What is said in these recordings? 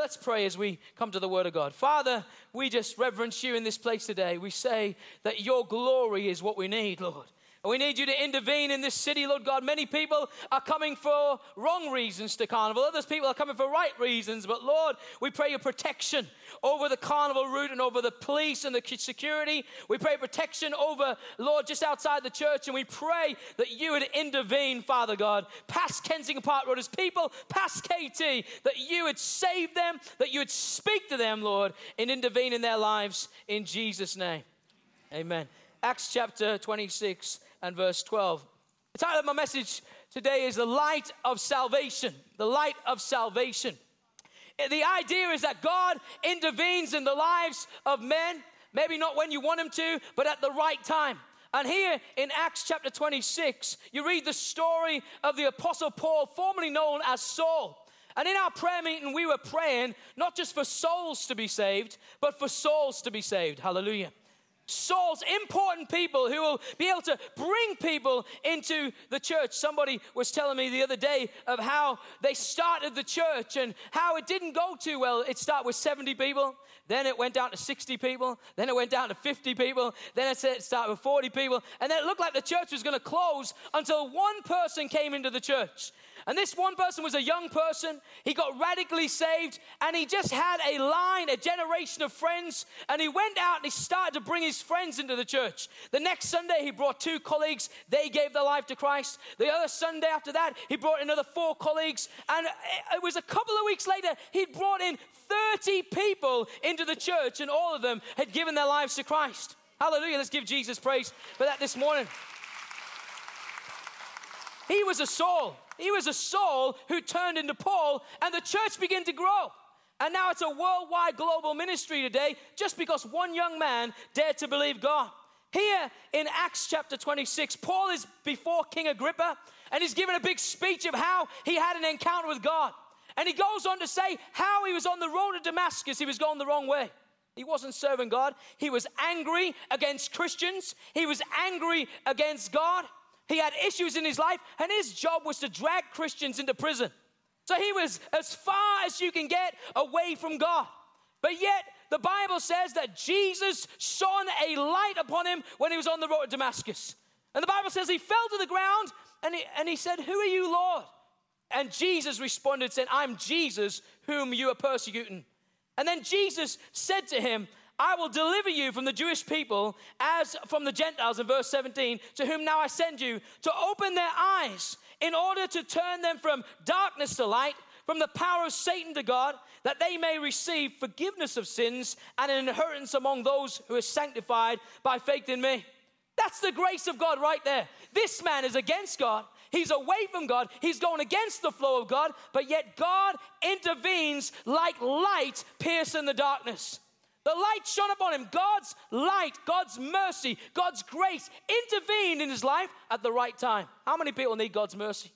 Let's pray as we come to the Word of God. Father, we just reverence you in this place today. We say that your glory is what we need, Lord. And we need you to intervene in this city, Lord God. Many people are coming for wrong reasons to carnival. Others people are coming for right reasons. But Lord, we pray your protection over the carnival route and over the police and the security. We pray protection over, Lord, just outside the church. And we pray that you would intervene, Father God, past Kensington Park Road as people, past KT, that you would save them, that you would speak to them, Lord, and intervene in their lives in Jesus' name. Amen. Acts chapter 26 and verse 12. The title of my message today is The Light of Salvation. The Light of Salvation. The idea is that God intervenes in the lives of men, maybe not when you want Him to, but at the right time. And here in Acts chapter 26, you read the story of the Apostle Paul, formerly known as Saul. And in our prayer meeting, we were praying not just for souls to be saved, but for souls to be saved. Hallelujah souls, important people who will be able to bring people into the church. Somebody was telling me the other day of how they started the church and how it didn't go too well. It started with 70 people, then it went down to 60 people, then it went down to 50 people, then it started with 40 people, and then it looked like the church was going to close until one person came into the church. And this one person was a young person. He got radically saved and he just had a line, a generation of friends. And he went out and he started to bring his friends into the church. The next Sunday, he brought two colleagues. They gave their life to Christ. The other Sunday after that, he brought another four colleagues. And it was a couple of weeks later, he'd brought in 30 people into the church, and all of them had given their lives to Christ. Hallelujah. Let's give Jesus praise for that this morning. He was a Saul. He was a Saul who turned into Paul, and the church began to grow. And now it's a worldwide global ministry today just because one young man dared to believe God. Here in Acts chapter 26, Paul is before King Agrippa and he's given a big speech of how he had an encounter with God. And he goes on to say how he was on the road to Damascus, he was going the wrong way. He wasn't serving God. He was angry against Christians. He was angry against God. He had issues in his life, and his job was to drag Christians into prison. So he was as far as you can get away from God. But yet, the Bible says that Jesus shone a light upon him when he was on the road to Damascus. And the Bible says he fell to the ground and he, and he said, Who are you, Lord? And Jesus responded, saying, I'm Jesus whom you are persecuting. And then Jesus said to him, I will deliver you from the Jewish people as from the Gentiles in verse 17, to whom now I send you, to open their eyes in order to turn them from darkness to light, from the power of Satan to God, that they may receive forgiveness of sins and an inheritance among those who are sanctified by faith in me. That's the grace of God right there. This man is against God. He's away from God. He's going against the flow of God, but yet God intervenes like light piercing the darkness. The light shone upon him. God's light, God's mercy, God's grace intervened in his life at the right time. How many people need God's mercy?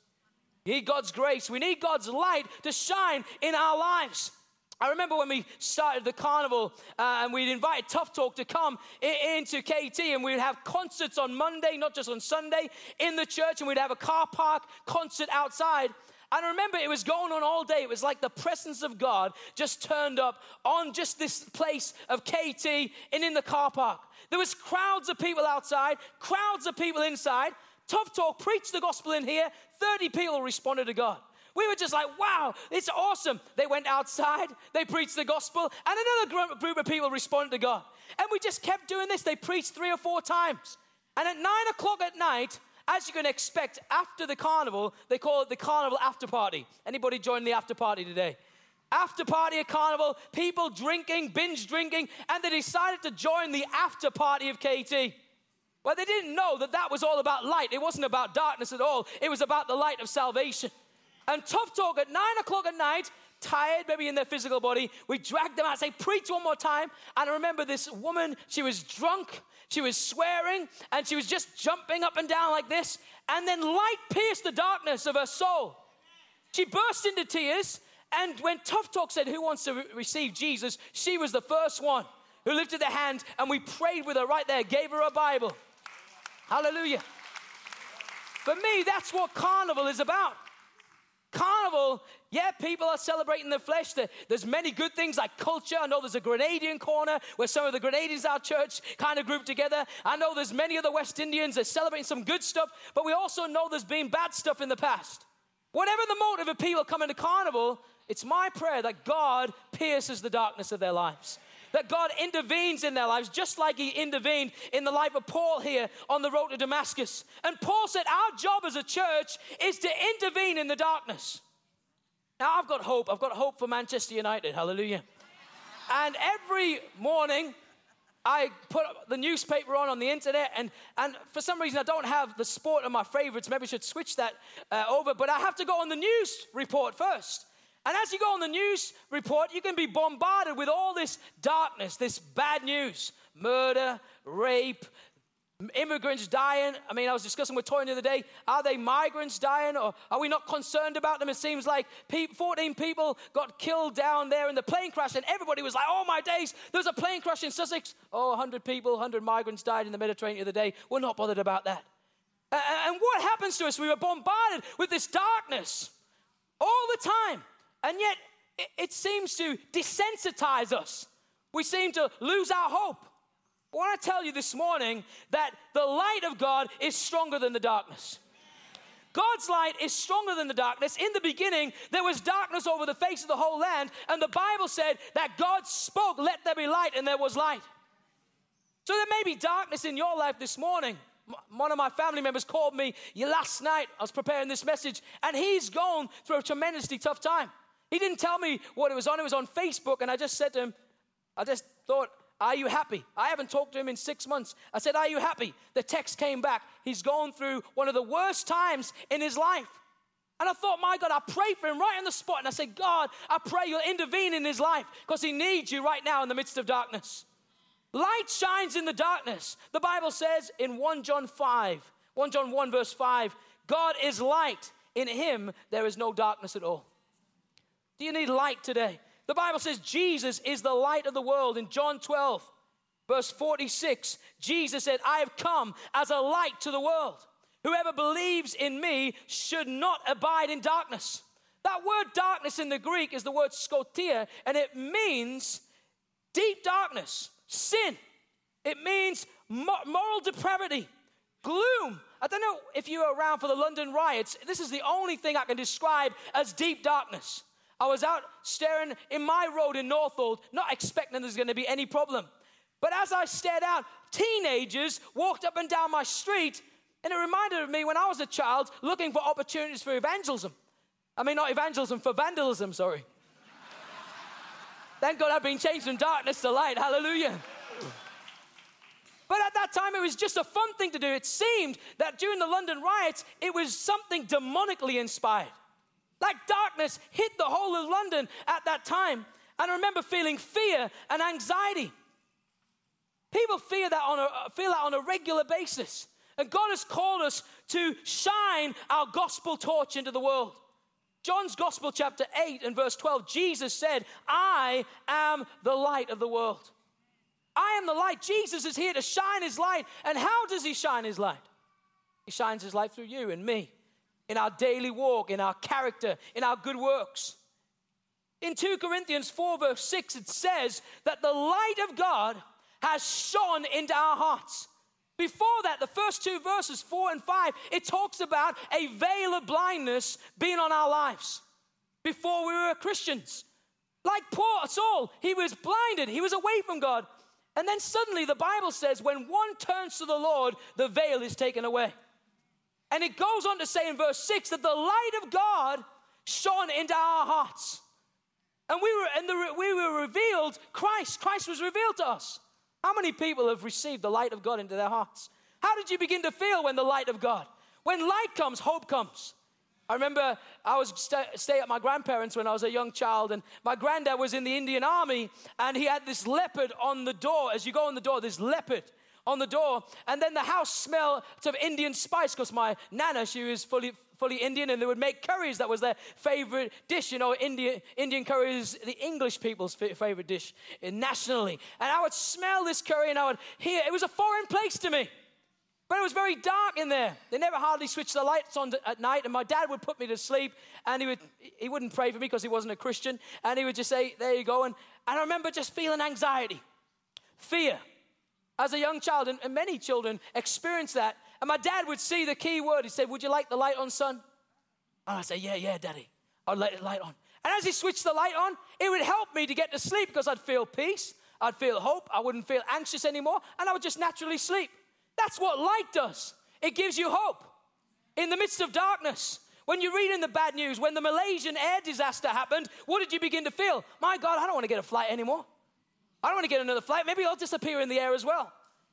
We need God's grace. We need God's light to shine in our lives. I remember when we started the carnival uh, and we'd invite Tough Talk to come in, into KT and we'd have concerts on Monday, not just on Sunday, in the church, and we'd have a car park concert outside. And I remember it was going on all day. It was like the presence of God just turned up on just this place of KT and in the car park. There was crowds of people outside, crowds of people inside. Tough Talk preached the gospel in here. 30 people responded to God. We were just like, wow, it's awesome. They went outside, they preached the gospel, and another group of people responded to God. And we just kept doing this. They preached three or four times. And at nine o'clock at night, as you can expect, after the carnival, they call it the carnival after party. Anybody join the after party today? After party at carnival, people drinking, binge drinking, and they decided to join the after party of KT. Well, they didn't know that that was all about light. It wasn't about darkness at all. It was about the light of salvation. And tough talk at nine o'clock at night, tired, maybe in their physical body, we dragged them out, say, preach one more time. And I remember this woman, she was drunk. She was swearing and she was just jumping up and down like this. And then light pierced the darkness of her soul. She burst into tears. And when Tough Talk said, Who wants to re- receive Jesus? she was the first one who lifted their hand and we prayed with her right there, gave her a Bible. Hallelujah. For me, that's what carnival is about. Carnival, Yeah, people are celebrating the flesh. There's many good things like culture. I know there's a Grenadian corner where some of the Grenadians our church kind of group together. I know there's many other West Indians that celebrating some good stuff, but we also know there's been bad stuff in the past. Whatever the motive of people coming to carnival, it's my prayer that God pierces the darkness of their lives that God intervenes in their lives, just like He intervened in the life of Paul here on the road to Damascus. And Paul said, Our job as a church is to intervene in the darkness. Now, I've got hope. I've got hope for Manchester United. Hallelujah. And every morning, I put the newspaper on on the internet, and, and for some reason, I don't have the sport of my favorites. Maybe I should switch that uh, over, but I have to go on the news report first. And as you go on the news report, you can be bombarded with all this darkness, this bad news murder, rape, immigrants dying. I mean, I was discussing with Toy the other day are they migrants dying or are we not concerned about them? It seems like 14 people got killed down there in the plane crash, and everybody was like, oh my days, there was a plane crash in Sussex. Oh, 100 people, 100 migrants died in the Mediterranean the other day. We're not bothered about that. And what happens to us? We were bombarded with this darkness all the time. And yet, it, seems to desensitize us. We seem to lose our hope. I want to tell you this morning that the light of God is stronger than the darkness. God's light is stronger than the darkness. In the beginning, there was darkness over the face of the whole land, and the Bible said that God spoke, Let there be light, and there was light. So there may be darkness in your life this morning. One of my family members called me last night. I was preparing this message, and he's gone through a tremendously tough time. He didn't tell me what it was on. It was on Facebook, and I just said to him, I just thought, Are you happy? I haven't talked to him in six months. I said, Are you happy? The text came back. He's gone through one of the worst times in his life. And I thought, my God, I prayed for him right on the spot. And I said, God, I pray you'll intervene in his life because he needs you right now in the midst of darkness. Light shines in the darkness. The Bible says in 1 John 5, 1 John 1, verse 5, God is light. In him there is no darkness at all. Do you need light today? The Bible says Jesus is the light of the world. In John 12, verse 46, Jesus said, I have come as a light to the world. Whoever believes in me should not abide in darkness. That word darkness in the Greek is the word skotia, and it means deep darkness, sin. It means moral depravity, gloom. I don't know if you were around for the London riots. This is the only thing I can describe as deep darkness. I was out staring in my road in Northolt, not expecting there's going to be any problem. But as I stared out, teenagers walked up and down my street, and it reminded me when I was a child looking for opportunities for evangelism. I mean, not evangelism, for vandalism, sorry. Thank God I've been changed from darkness to light. Hallelujah. But at that time, it was just a fun thing to do. It seemed that during the London riots, it was something demonically inspired. Like darkness hit the whole of London at that time. And I remember feeling fear and anxiety. People fear that on a, feel that on a regular basis. And God has called us to shine our gospel torch into the world. John's Gospel, chapter 8 and verse 12, Jesus said, I am the light of the world. I am the light. Jesus is here to shine his light. And how does he shine his light? He shines his light through you and me in our daily walk, in our character, in our good works. In 2 Corinthians 4, verse 6, it says that the light of God has shone into our hearts. Before that, the first two verses, 4 and 5, it talks about a veil of blindness being on our lives before we were Christians. Like poor Saul, he was blinded, he was away from God. And then suddenly the Bible says, when one turns to the Lord, the veil is taken away. And it goes on to say in verse 6 that the light of God shone into our hearts. And we were, and the, we were revealed, Christ, Christ was revealed to us. How many people have received the light of God into their hearts? How did you begin to feel when the light of God? When light comes, hope comes. I remember I was stay, stay at my grandparents when I was a young child, and my granddad was in the Indian Army, and he had this leopard on the door. As you go in the door, this leopard on the door. And then the house smelled of Indian spice because my nana, she was fully fully Indian, and they would make curries. That was their favorite dish. You know, Indian, Indian curry is the English people's favorite dish eh, nationally. And I would smell this curry and I would hear it was a foreign place to me. But But it was very dark in there. They never hardly switched the lights on at night, and my dad would put me to sleep, and he, would, he wouldn't pray for me because he wasn't a Christian, and he would just say, There you go. And, and I remember just feeling anxiety, fear. As a young child, and, many children experience that. And my dad would see the key word. He said, Would you like the light on, son? And I'd say, Yeah, yeah, daddy. I'd let the light on. And as he switched the light on, it would help me to get to sleep because I'd feel peace, I'd feel hope, I wouldn't feel anxious anymore, and I would just naturally sleep. That's what light does. It gives you hope in the midst of darkness. When you read in the bad news, when the Malaysian air disaster happened, what did you begin to feel? My God, I don't want to get a flight anymore. I don't want to get another flight. Maybe I'll disappear in the air as well.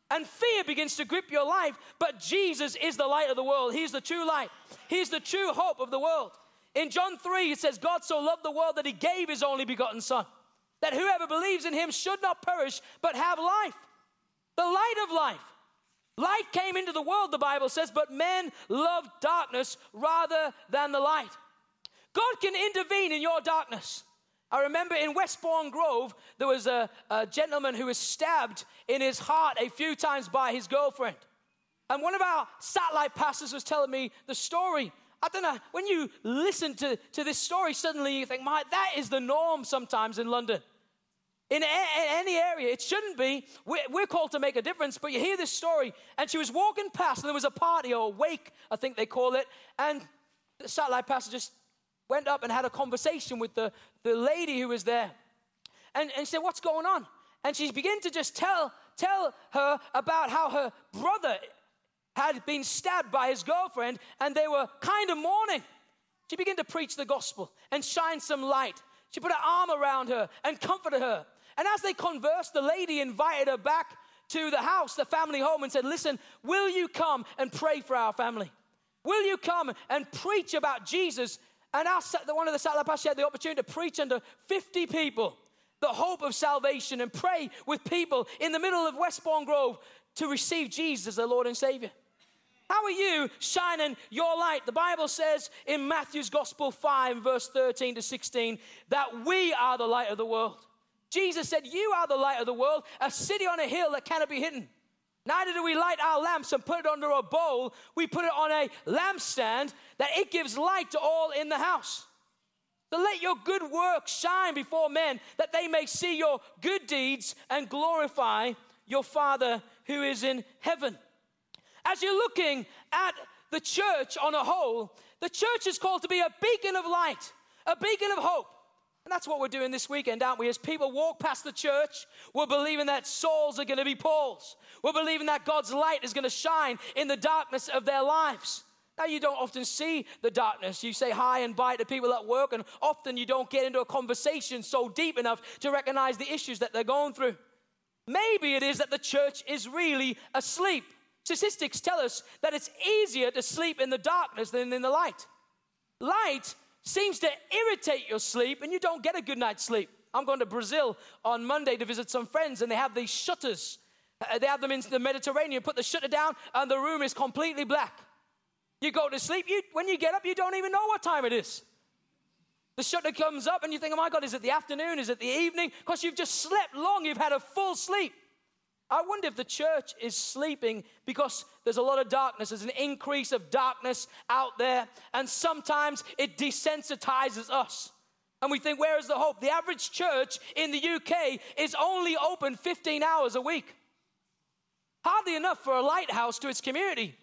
And fear begins to grip your life, but Jesus is the light of the world. He's the true light, He's the true hope of the world. In John 3, it says, God so loved the world that He gave His only begotten Son, that whoever believes in Him should not perish, but have life. The light of life. Light came into the world, the Bible says, but men loved darkness rather than the light. God can intervene in your darkness. I remember in Westbourne Grove, there was a, a, gentleman who was stabbed in his heart a few times by his girlfriend. And one of our satellite pastors was telling me the story. I don't know, when you listen to, to this story, suddenly you think, my, that is the norm sometimes in London. In, a, in any area, it shouldn't be. We're, we're called to make a difference, but you hear this story, and she was walking past, and there was a party or a wake, I think they call it, and the satellite pastor just went up and had a conversation with the, the lady who was there. And, and said, What's going on? And she began to just tell, tell her about how her brother had been stabbed by his girlfriend and they were kind of mourning. She began to preach the gospel and shine some light. She put her arm around her and comforted her. And as they conversed, the lady invited her back to the house, the family home, and said, Listen, will you come and pray for our family? Will you come and preach about Jesus and our, one of the satellite pastors had the opportunity to preach under 50 people the hope of salvation and pray with people in the middle of Westbourne Grove to receive Jesus their Lord and Savior. How are you shining your light? The Bible says in Matthew's Gospel 5, verse 13 to 16, that we are the light of the world. Jesus said, You are the light of the world, a city on a hill that cannot be hidden. Neither do we light our lamps and put it under a bowl. We put it on a lampstand that it gives light to all in the house. So let your good works shine before men that they may see your good deeds and glorify your Father who is in heaven. As you're looking at the church on a whole, the church is called to be a beacon of light, a beacon of hope. And that's what we're doing this weekend, aren't we? As people walk past the church, we're believing that souls are going to be Paul's. We're believing that God's light is going to shine in the darkness of their lives. Now, you don't often see the darkness. You say hi and bye to people at work, and often you don't get into a conversation so deep enough to recognize the issues that they're going through. Maybe it is that the church is really asleep. Statistics tell us that it's easier to sleep in the darkness than in the light. Light seems to irritate your sleep and you don't get a good night's sleep. I'm going to Brazil on Monday to visit some friends, and they have these shutters. Uh, they have them in the Mediterranean. Put the shutter down, and the room is completely black. You go to sleep, you, when you get up, you don't even know what time it is. The shutter comes up, and you think, oh my God, is it the afternoon? Is it the evening? Because you've just slept long, you've had a full sleep. I wonder if the church is sleeping because there's a lot of darkness. There's an increase of darkness out there, and sometimes it desensitizes us. And we think, where is the hope? The average church in the UK is only open 15 hours a week. Hardly enough for a lighthouse to its community.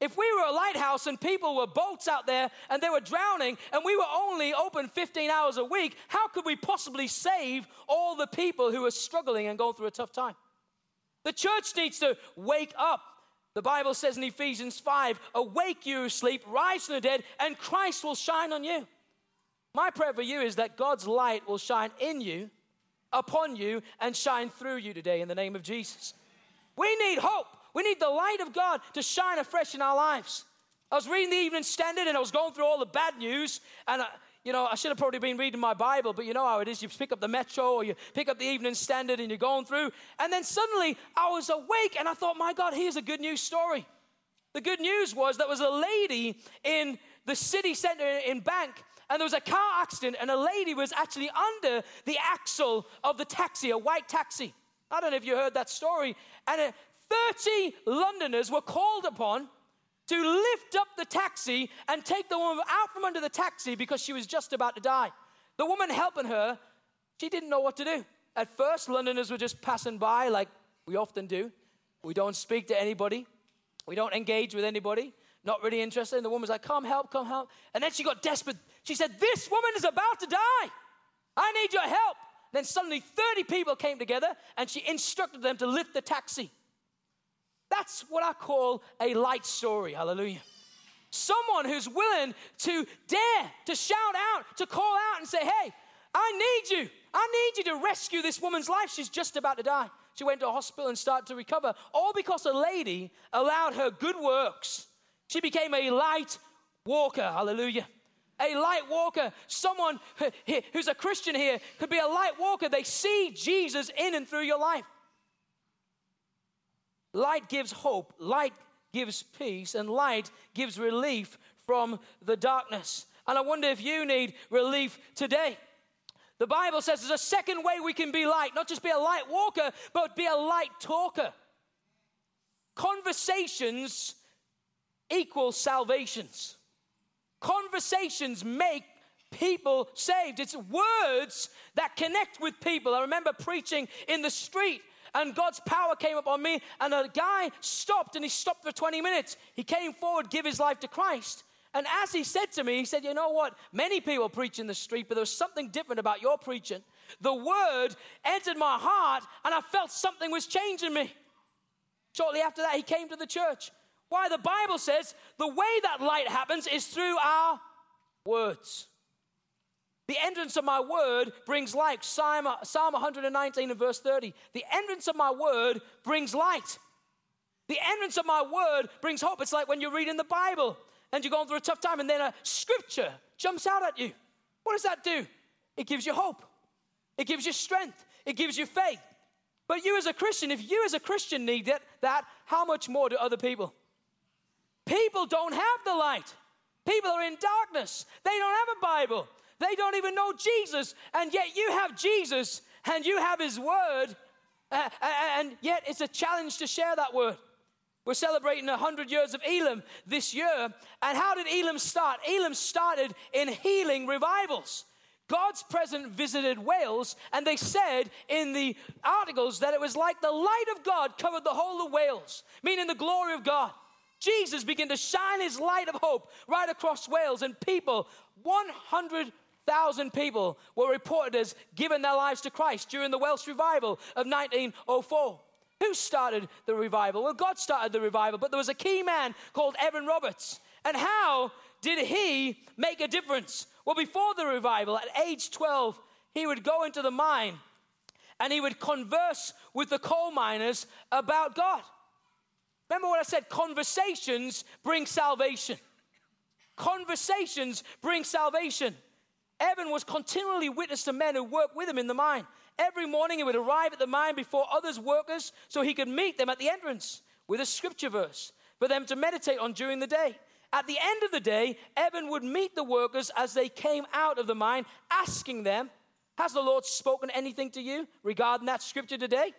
If we were a lighthouse and people were boats out there and they were drowning and we were only open 15 hours a week, how could we possibly save all the people who are struggling and going through a tough time? The church needs to wake up. The Bible says in Ephesians 5 Awake you who sleep, rise from the dead, and Christ will shine on you. My prayer for you is that God's light will shine in you, upon you, and shine through you today in the name of Jesus. We need hope. We need the light of God to shine afresh in our lives. I was reading the Evening Standard and I was going through all the bad news, and I, you know, I should have probably been reading my Bible, but you know how it is. You pick up the Metro or you pick up the Evening Standard and you're going through. And then suddenly I was awake and I thought, my God, here's a good news story. The good news was there was a lady in the city center in Bank and there was a car accident and a lady was actually under the axle of the taxi, a white taxi. I don't know if you heard that story. And uh, 30 Londoners were called upon to lift up the taxi and take the woman out from under the taxi because she was just about to die. The woman helping her, she didn't know what to do. At first, Londoners were just passing by like we often do. We don't speak to anybody, we don't engage with anybody, not really interested. And the woman's like, Come help, come help. And then she got desperate. She said, This woman is about to die. I need your help. Then suddenly 30 people came together and she instructed them to lift the taxi. That's what I call a light story. Hallelujah. Someone who's willing to dare to shout out, to call out and say, Hey, I need you. I need you to rescue this woman's life. She's just about to die. She went to a hospital and started to recover, all because a lady allowed her good works. She became a light walker. Hallelujah a light walker, someone who's a Christian here, could be a light walker. They see Jesus in and through your life. Light gives hope, light gives peace, and light gives relief from the darkness. And I wonder if you need relief today. The Bible says there's a second way we can be light, not just be a light walker, but be a light talker. Conversations equal salvations. Conversations make people saved. It's words that connect with people. I remember preaching in the street and God's power came upon me, and a guy stopped and he stopped for 20 minutes. He came forward, give his life to Christ. And as he said to me, he said, You know what? Many people preach in the street, but there was something different about your preaching. The word entered my heart, and I felt something was changing me. Shortly after that, he came to the church. Why? The Bible says the way that light happens is through our words. The entrance of my word brings light. Psalm, Psalm 119 and verse 30. The entrance of my word brings light. The entrance of my word brings hope. It's like when you're reading the Bible and you're going through a tough time and then a scripture jumps out at you. What does that do? It gives you hope, it gives you strength, it gives you faith. But you as a Christian, if you as a Christian need that, that how much more do other people? People don't have the light. People are in darkness. They don't have a Bible. They don't even know Jesus. And yet you have Jesus and you have His Word. Uh, and yet it's a challenge to share that Word. We're celebrating 100 years of Elim this year. And how did Elim start? Elim started in healing revivals. God's presence visited Wales, and they said in the articles that it was like the light of God covered the whole of Wales, meaning the glory of God. Jesus began to shine his light of hope right across Wales, and people, 100,000 people, were reported as giving their lives to Christ during the Welsh revival of 1904. Who started the revival? Well, God started the revival, but there was a key man called Evan Roberts. And how did he make a difference? Well, before the revival, at age 12, he would go into the mine and he would converse with the coal miners about God. Remember what I said? Conversations bring salvation. Conversations bring salvation. Evan was continually witness to men who worked with him in the mine. Every morning he would arrive at the mine before others workers so he could meet them at the entrance with a scripture verse for them to meditate on during the day. At the end of the day, Evan would meet the workers as they came out of the mine, asking them, Has the Lord spoken anything to you regarding that scripture today?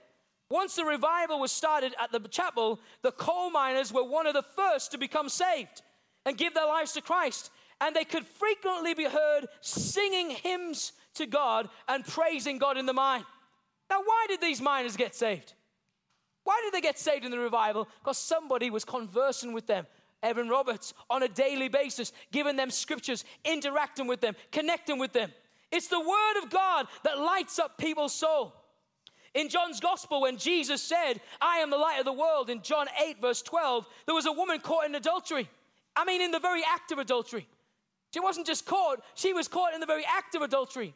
Once the revival was started at the chapel, the coal miners were one of the first to become saved and give their lives to Christ. And they could frequently be heard singing hymns to God and praising God in the mine. Now, why did these miners get saved? Why did they get saved in the revival? Because somebody was conversing with them, Evan Roberts, on a daily basis, giving them scriptures, interacting with them, connecting with them. It's the Word of God that lights up people's soul. In John's gospel, when Jesus said, I am the light of the world, in John 8, verse 12, there was a woman caught in adultery. I mean, in the very act of adultery. She wasn't just caught, she was caught in the very act of adultery.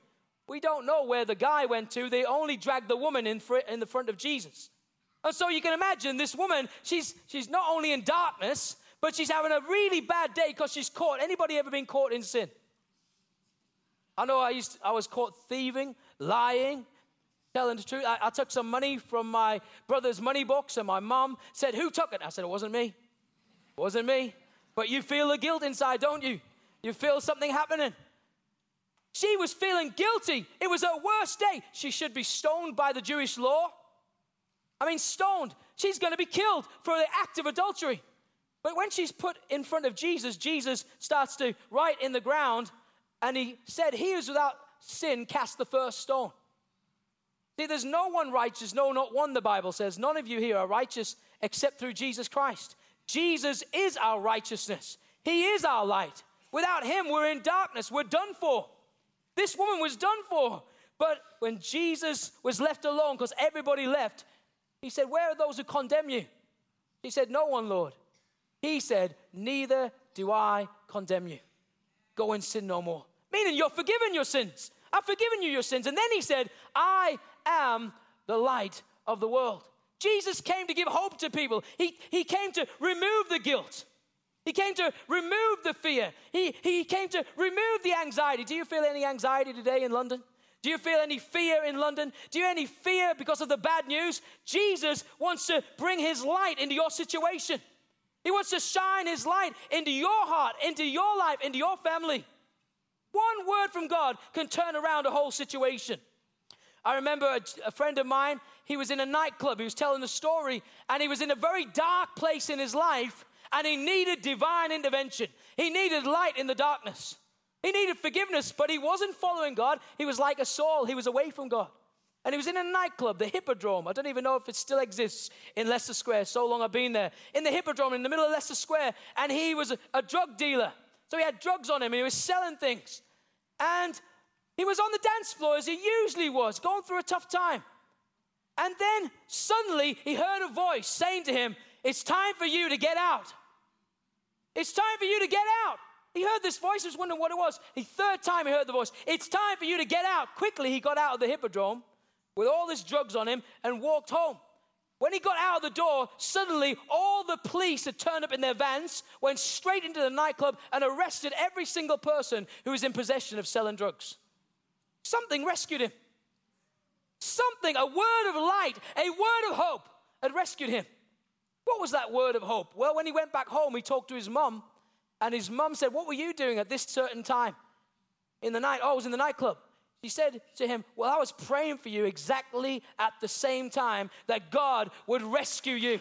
We don't know where the guy went to. They only dragged the woman in, fr- in the front of Jesus. And so you can imagine this woman, she's, she's not only in darkness, but she's having a really bad day because she's caught. Anybody ever been caught in sin? I know I, used to, I was caught thieving, lying, telling the truth. I, I, took some money from my brother's money box, and my mom said, Who took it? I said, It wasn't me. It wasn't me. But you feel the guilt inside, don't you? You feel something happening. She was feeling guilty. It was her worst day. She should be stoned by the Jewish law. I mean, stoned. She's going to be killed for the act of adultery. But when she's put in front of Jesus, Jesus starts to write in the ground, and he said, He is without sin, cast the first stone. See, there's no one righteous, no, not one, the Bible says. None of you here are righteous except through Jesus Christ. Jesus is our righteousness, He is our light. Without Him, we're in darkness, we're done for. This woman was done for. But when Jesus was left alone, because everybody left, He said, Where are those who condemn you? He said, No one, Lord. He said, Neither do I condemn you. Go and sin no more. Meaning, you're forgiven your sins. I've forgiven you your sins. And then he said, I am the light of the world. Jesus came to give hope to people, he, he came to remove the guilt. He came to remove the fear. He, he came to remove the anxiety. Do you feel any anxiety today in London? Do you feel any fear in London? Do you any fear because of the bad news? Jesus wants to bring his light into your situation. He wants to shine his light into your heart, into your life, into your family. One word from God can turn around a whole situation. I remember a, a, friend of mine, he was in a nightclub, he was telling a story, and he was in a very dark place in his life, and he needed divine intervention. He needed light in the darkness. He needed forgiveness, but he wasn't following God. He was like a Saul, he was away from God. And he was in a nightclub, the Hippodrome. I don't even know if it still exists in Leicester Square. So long I've been there. In the Hippodrome, in the middle of Leicester Square. And he was a, a drug dealer. So he had drugs on him and he was selling things. And he was on the dance floor as he usually was, going through a tough time. And then suddenly he heard a voice saying to him, It's time for you to get out. It's time for you to get out. He heard this voice, he was wondering what it was. The third time he heard the voice, It's time for you to get out. Quickly, he got out of the hippodrome with all his drugs on him and walked home. When he got out of the door, suddenly all the police had turned up in their vans, went straight into the nightclub, and arrested every single person who was in possession of selling drugs. Something rescued him. Something, a word of light, a word of hope had rescued him. What was that word of hope? Well, when he went back home, he talked to his mum, and his mum said, What were you doing at this certain time in the night? Oh, I was in the nightclub. She said to him, Well, I was praying for you exactly at the same time that God would rescue you.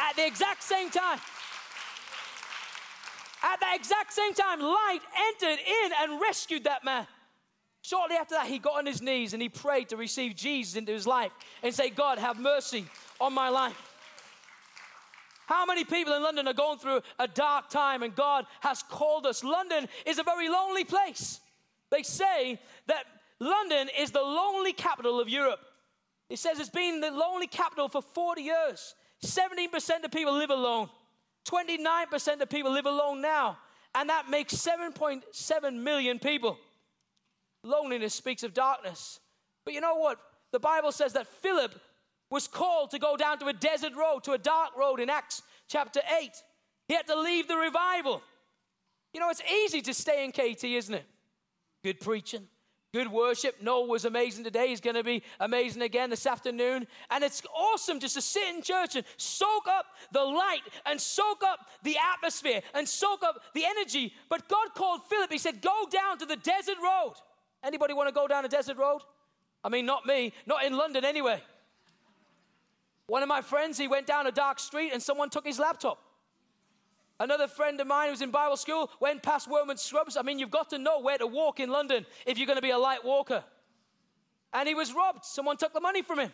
At the exact same time. At the exact same time, light entered in and rescued that man. Shortly after that, he got on his knees and he prayed to receive Jesus into his life and say, God, have mercy on my life. How many people in London are going through a dark time and God has called us? London is a very lonely place. They say that London is the lonely capital of Europe. It says it's been the lonely capital for 40 years. 17% of people live alone. 29% of people live alone now. And that makes 7.7 million people. Loneliness speaks of darkness. But you know what? The Bible says that Philip was called to go down to a desert road, to a dark road in Acts chapter 8. He had to leave the revival. You know, it's easy to stay in KT, isn't it? Good preaching, good worship. Noel was amazing today. He's going to be amazing again this afternoon. And it's awesome just to sit in church and soak up the light and soak up the atmosphere and soak up the energy. But God called Philip. He said, Go down to the desert road. Anybody want to go down a desert road? I mean, not me, not in London anyway. One of my friends, he went down a dark street and someone took his laptop. Another friend of mine who was in Bible school went past Wormwood Scrubs. I mean, you've got to know where to walk in London if you're going to be a light walker. And he was robbed. Someone took the money from him.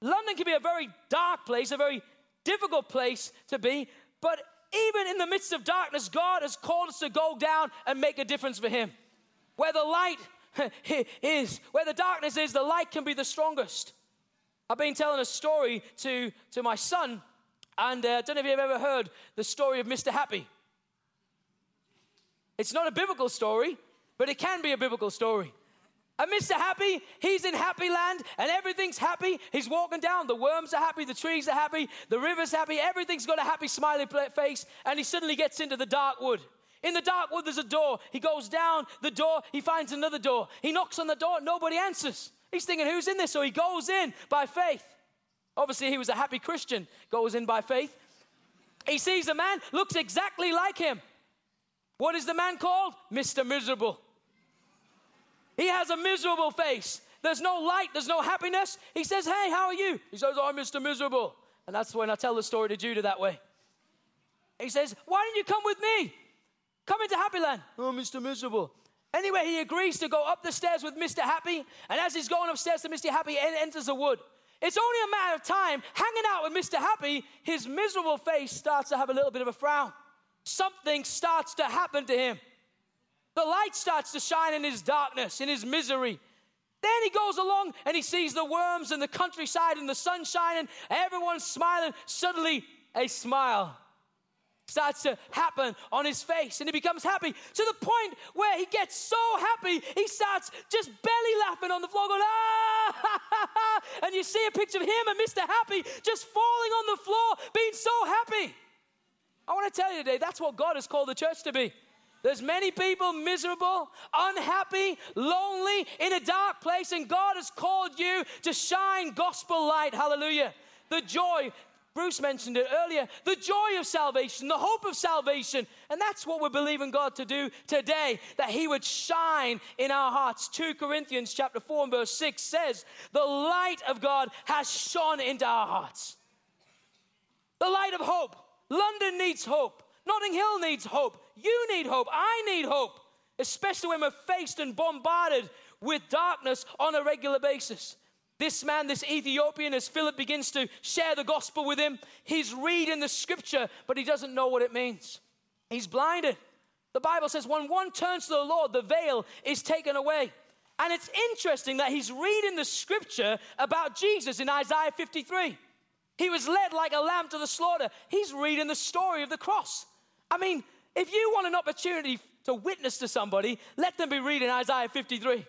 London can be a very dark place, a very difficult place to be, but even in the midst of darkness, God has called us to go down and make a difference for Him. Where the light is, where the darkness is, the light can be the strongest. I've been telling a story to, to my son, and uh, I don't know if you've ever heard the story of Mr. Happy. It's not a biblical story, but it can be a biblical story. And Mr. Happy, he's in happy land and everything's happy. He's walking down. The worms are happy, the trees are happy, the river's happy, everything's got a happy, smiley face. And he suddenly gets into the dark wood. In the dark wood, there's a door. He goes down the door, he finds another door. He knocks on the door, nobody answers. He's thinking, who's in this? So he goes in by faith. Obviously, he was a happy Christian, goes in by faith. He sees a man, looks exactly like him. What is the man called? Mr. Miserable. He has a miserable face. there's no light, there's no happiness. He says, Hey, how are you? He says, I'm Mr. Miserable. And that's when I tell the story to Judah that way. He says, Why didn't you come with me? Come into Happy Land. Oh, Mr. Miserable. Anyway, he agrees to go up the stairs with Mr. Happy. And as he's going upstairs to Mr. Happy, enters a wood. It's only a matter of time, hanging out with Mr. Happy, his miserable face starts to have a little bit of a frown. Something starts to happen to him. The light starts to shine in his darkness, in his misery. Then he goes along and he sees the worms and the countryside and the sun shining, everyone's smiling. Suddenly, a smile starts to happen on his face and he becomes happy to the point where he gets so happy he starts just belly laughing on the floor going ah and you see a picture of him and mr happy just falling on the floor being so happy i want to tell you today that's what god has called the church to be there's many people miserable, unhappy, lonely, in a dark place, and God has called you to shine gospel light. Hallelujah. The joy, Bruce mentioned it earlier the joy of salvation, the hope of salvation. And that's what we're believing God to do today, that He would shine in our hearts. 2 Corinthians chapter 4 and verse 6 says, The light of God has shone into our hearts. The light of hope. London needs hope. Notting Hill needs hope. You need hope. I need hope, especially when we're faced and bombarded with darkness on a regular basis. This man, this Ethiopian, as Philip begins to share the gospel with him, he's reading the scripture, but he doesn't know what it means. He's blinded. The Bible says when one turns to the Lord, the veil is taken away. And it's interesting that he's reading the scripture about Jesus in Isaiah 53. He was led like a lamb to the slaughter. He's reading the story of the cross. I mean, if you want an opportunity to witness to somebody, let them be reading Isaiah 53.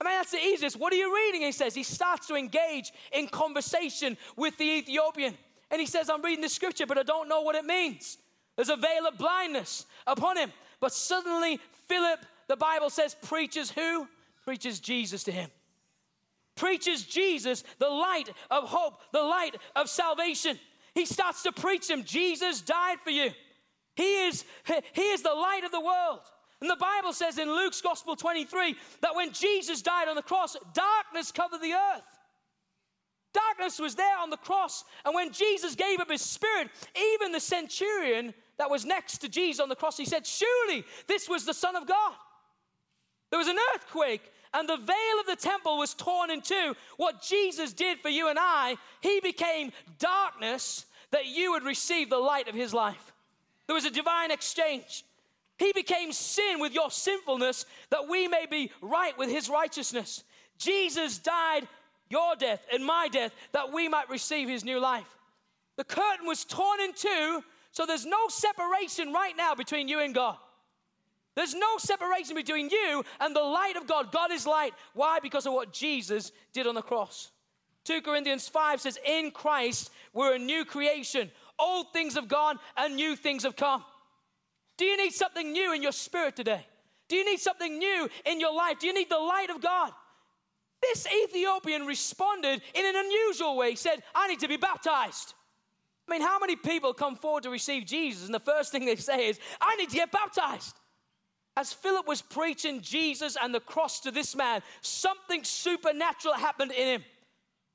I mean, that's the easiest. What are you reading? He says. He starts to engage in conversation with the Ethiopian. And he says, I'm reading the scripture, but I don't know what it means. There's a veil of blindness upon him. But suddenly, Philip, the Bible says, preaches who? Preaches Jesus to him. Preaches Jesus, the light of hope, the light of salvation. He starts to preach him. Jesus died for you. He is, he is the light of the world. And the Bible says in Luke's Gospel 23 that when Jesus died on the cross, darkness covered the earth. Darkness was there on the cross. And when Jesus gave up his spirit, even the centurion that was next to Jesus on the cross, he said, Surely this was the Son of God. There was an earthquake, and the veil of the temple was torn in two. What Jesus did for you and I, he became darkness that you would receive the light of his life. There was a divine exchange. He became sin with your sinfulness that we may be right with his righteousness. Jesus died your death and my death that we might receive his new life. The curtain was torn in two, so there's no separation right now between you and God. There's no separation between you and the light of God. God is light. Why? Because of what Jesus did on the cross. 2 Corinthians 5 says, In Christ, we're a new creation. Old things have gone and new things have come. Do you need something new in your spirit today? Do you need something new in your life? Do you need the light of God? This Ethiopian responded in an unusual way. He said, I need to be baptized. I mean, how many people come forward to receive Jesus and the first thing they say is, I need to get baptized? As Philip was preaching Jesus and the cross to this man, something supernatural happened in him.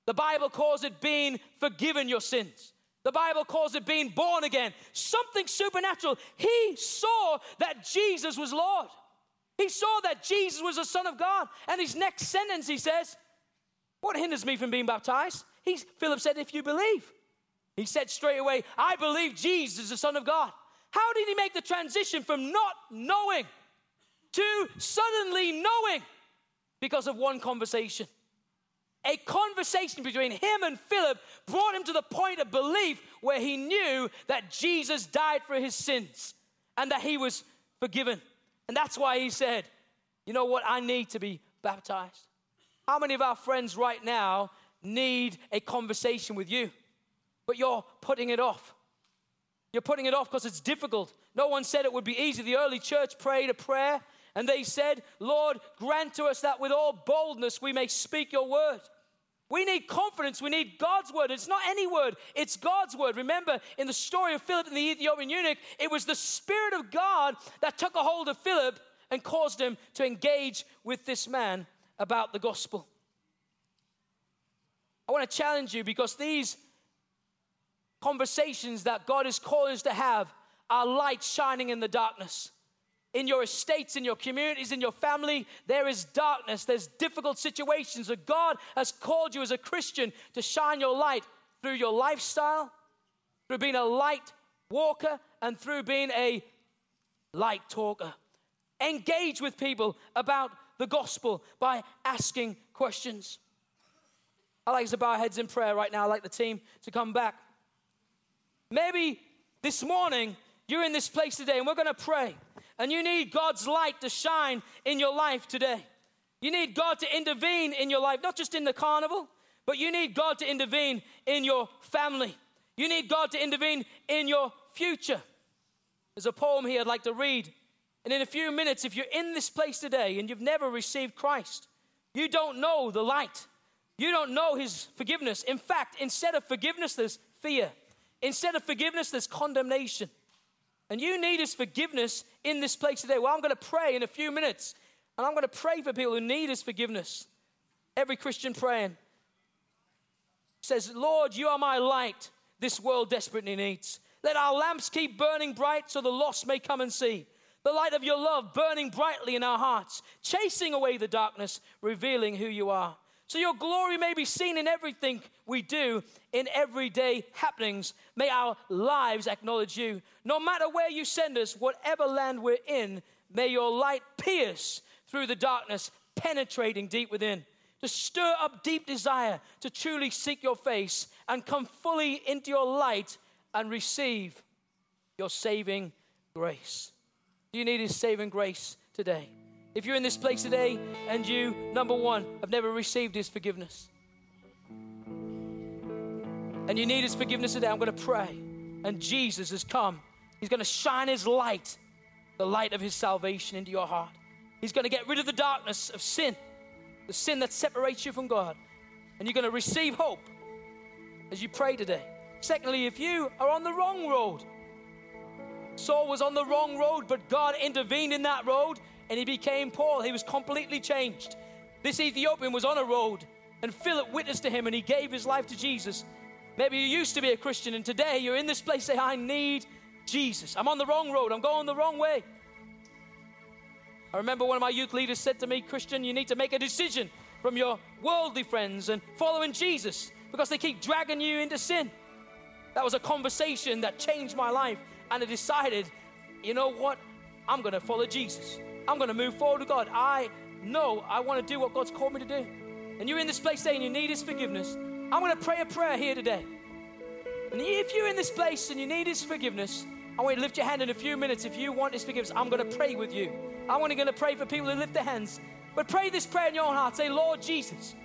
The Bible calls it being forgiven your sins. The Bible calls it being born again. Something supernatural. He saw that Jesus was Lord. He saw that Jesus was the Son of God. And his next sentence, he says, What hinders me from being baptized? He, Philip said, If you believe. He said straight away, I believe Jesus is the Son of God. How did he make the transition from not knowing to suddenly knowing? Because of one conversation. A conversation between him and Philip brought him to the point of belief where he knew that Jesus died for his sins and that he was forgiven. And that's why he said, You know what? I need to be baptized. How many of our friends right now need a conversation with you, but you're putting it off? You're putting it off because it's difficult. No one said it would be easy. The early church prayed a prayer and they said, Lord, grant to us that with all boldness we may speak your word. We need confidence. We need God's word. It's not any word, it's God's word. Remember, in the story of Philip and the Ethiopian eunuch, it was the Spirit of God that took a hold of Philip and caused him to engage with this man about the gospel. I want to challenge you because these conversations that God is calling us to have are light shining in the darkness. In your estates, in your communities, in your family, there is darkness, there's difficult situations. So God has called you as a Christian to shine your light through your lifestyle, through being a light walker, and through being a light talker. Engage with people about the gospel by asking questions. I like to bow our heads in prayer right now. i like the team to come back. Maybe this morning you're in this place today and we're going to pray, and you need God's light to shine in your life today. You need God to intervene in your life, not just in the carnival, but you need God to intervene in your family. You need God to intervene in your future. There's a poem here I'd like to read. And in a few minutes, if you're in this place today and you've never received Christ, you don't know the light. You don't know his forgiveness. In fact, instead of forgiveness, there's fear. Instead of forgiveness, there's condemnation. And you need his forgiveness in this place today. Well, I'm going to pray in a few minutes. And I'm going to pray for people who need his forgiveness. Every Christian praying says, Lord, you are my light this world desperately needs. Let our lamps keep burning bright so the lost may come and see. The light of your love burning brightly in our hearts, chasing away the darkness, revealing who you are. So your glory may be seen in everything we do, in everyday happenings. May our lives acknowledge you. No matter where you send us, whatever land we're in, may your light pierce through the darkness, penetrating deep within. To stir up deep desire to truly seek your face and come fully into your light and receive your saving grace. Do you need his saving grace today? If you're in this place today and you, number one, have never received His forgiveness, and you need His forgiveness today, I'm going to pray. And Jesus has come. He's going to shine His light, the light of His salvation, into your heart. He's going to get rid of the darkness of sin, the sin that separates you from God. And you're going to receive hope as you pray today. Secondly, if you are on the wrong road, Saul was on the wrong road, but God intervened in that road and he became Paul. He was completely changed. This Ethiopian was on a road, and Philip witnessed to him, and he gave his life to Jesus. Maybe you used to be a Christian, and today you're in this place, say, I need Jesus. I'm on the wrong road, I'm going the wrong way. I remember one of my youth leaders said to me, Christian, you need to make a decision from your worldly friends and following Jesus because they keep dragging you into sin. That was a conversation that changed my life, and I decided, you know what? I'm going to follow Jesus. I'm going to move forward with God. I know I want to do what God's called me to do. And you're in this place saying you need His forgiveness. I'm going to pray a prayer here today. And if you're in this place and you need His forgiveness, I want you to lift your hand in a few minutes. If you want His forgiveness, I'm going to pray with you. I'm only going to pray for people who lift their hands. But pray this prayer in your own heart. Say, Lord Jesus,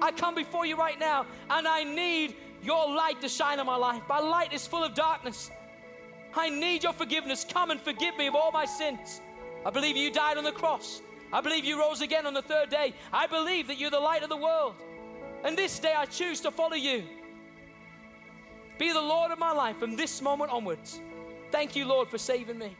I come before you right now and I need your light to shine on my life. My light is full of darkness. I need your forgiveness. Come and forgive me of all my sins. I believe you died on the cross. I believe you rose again on the third day. I believe that you're the light of the world. And this day I choose to follow you. Be the Lord of my life from this moment onwards. Thank you, Lord, for saving me.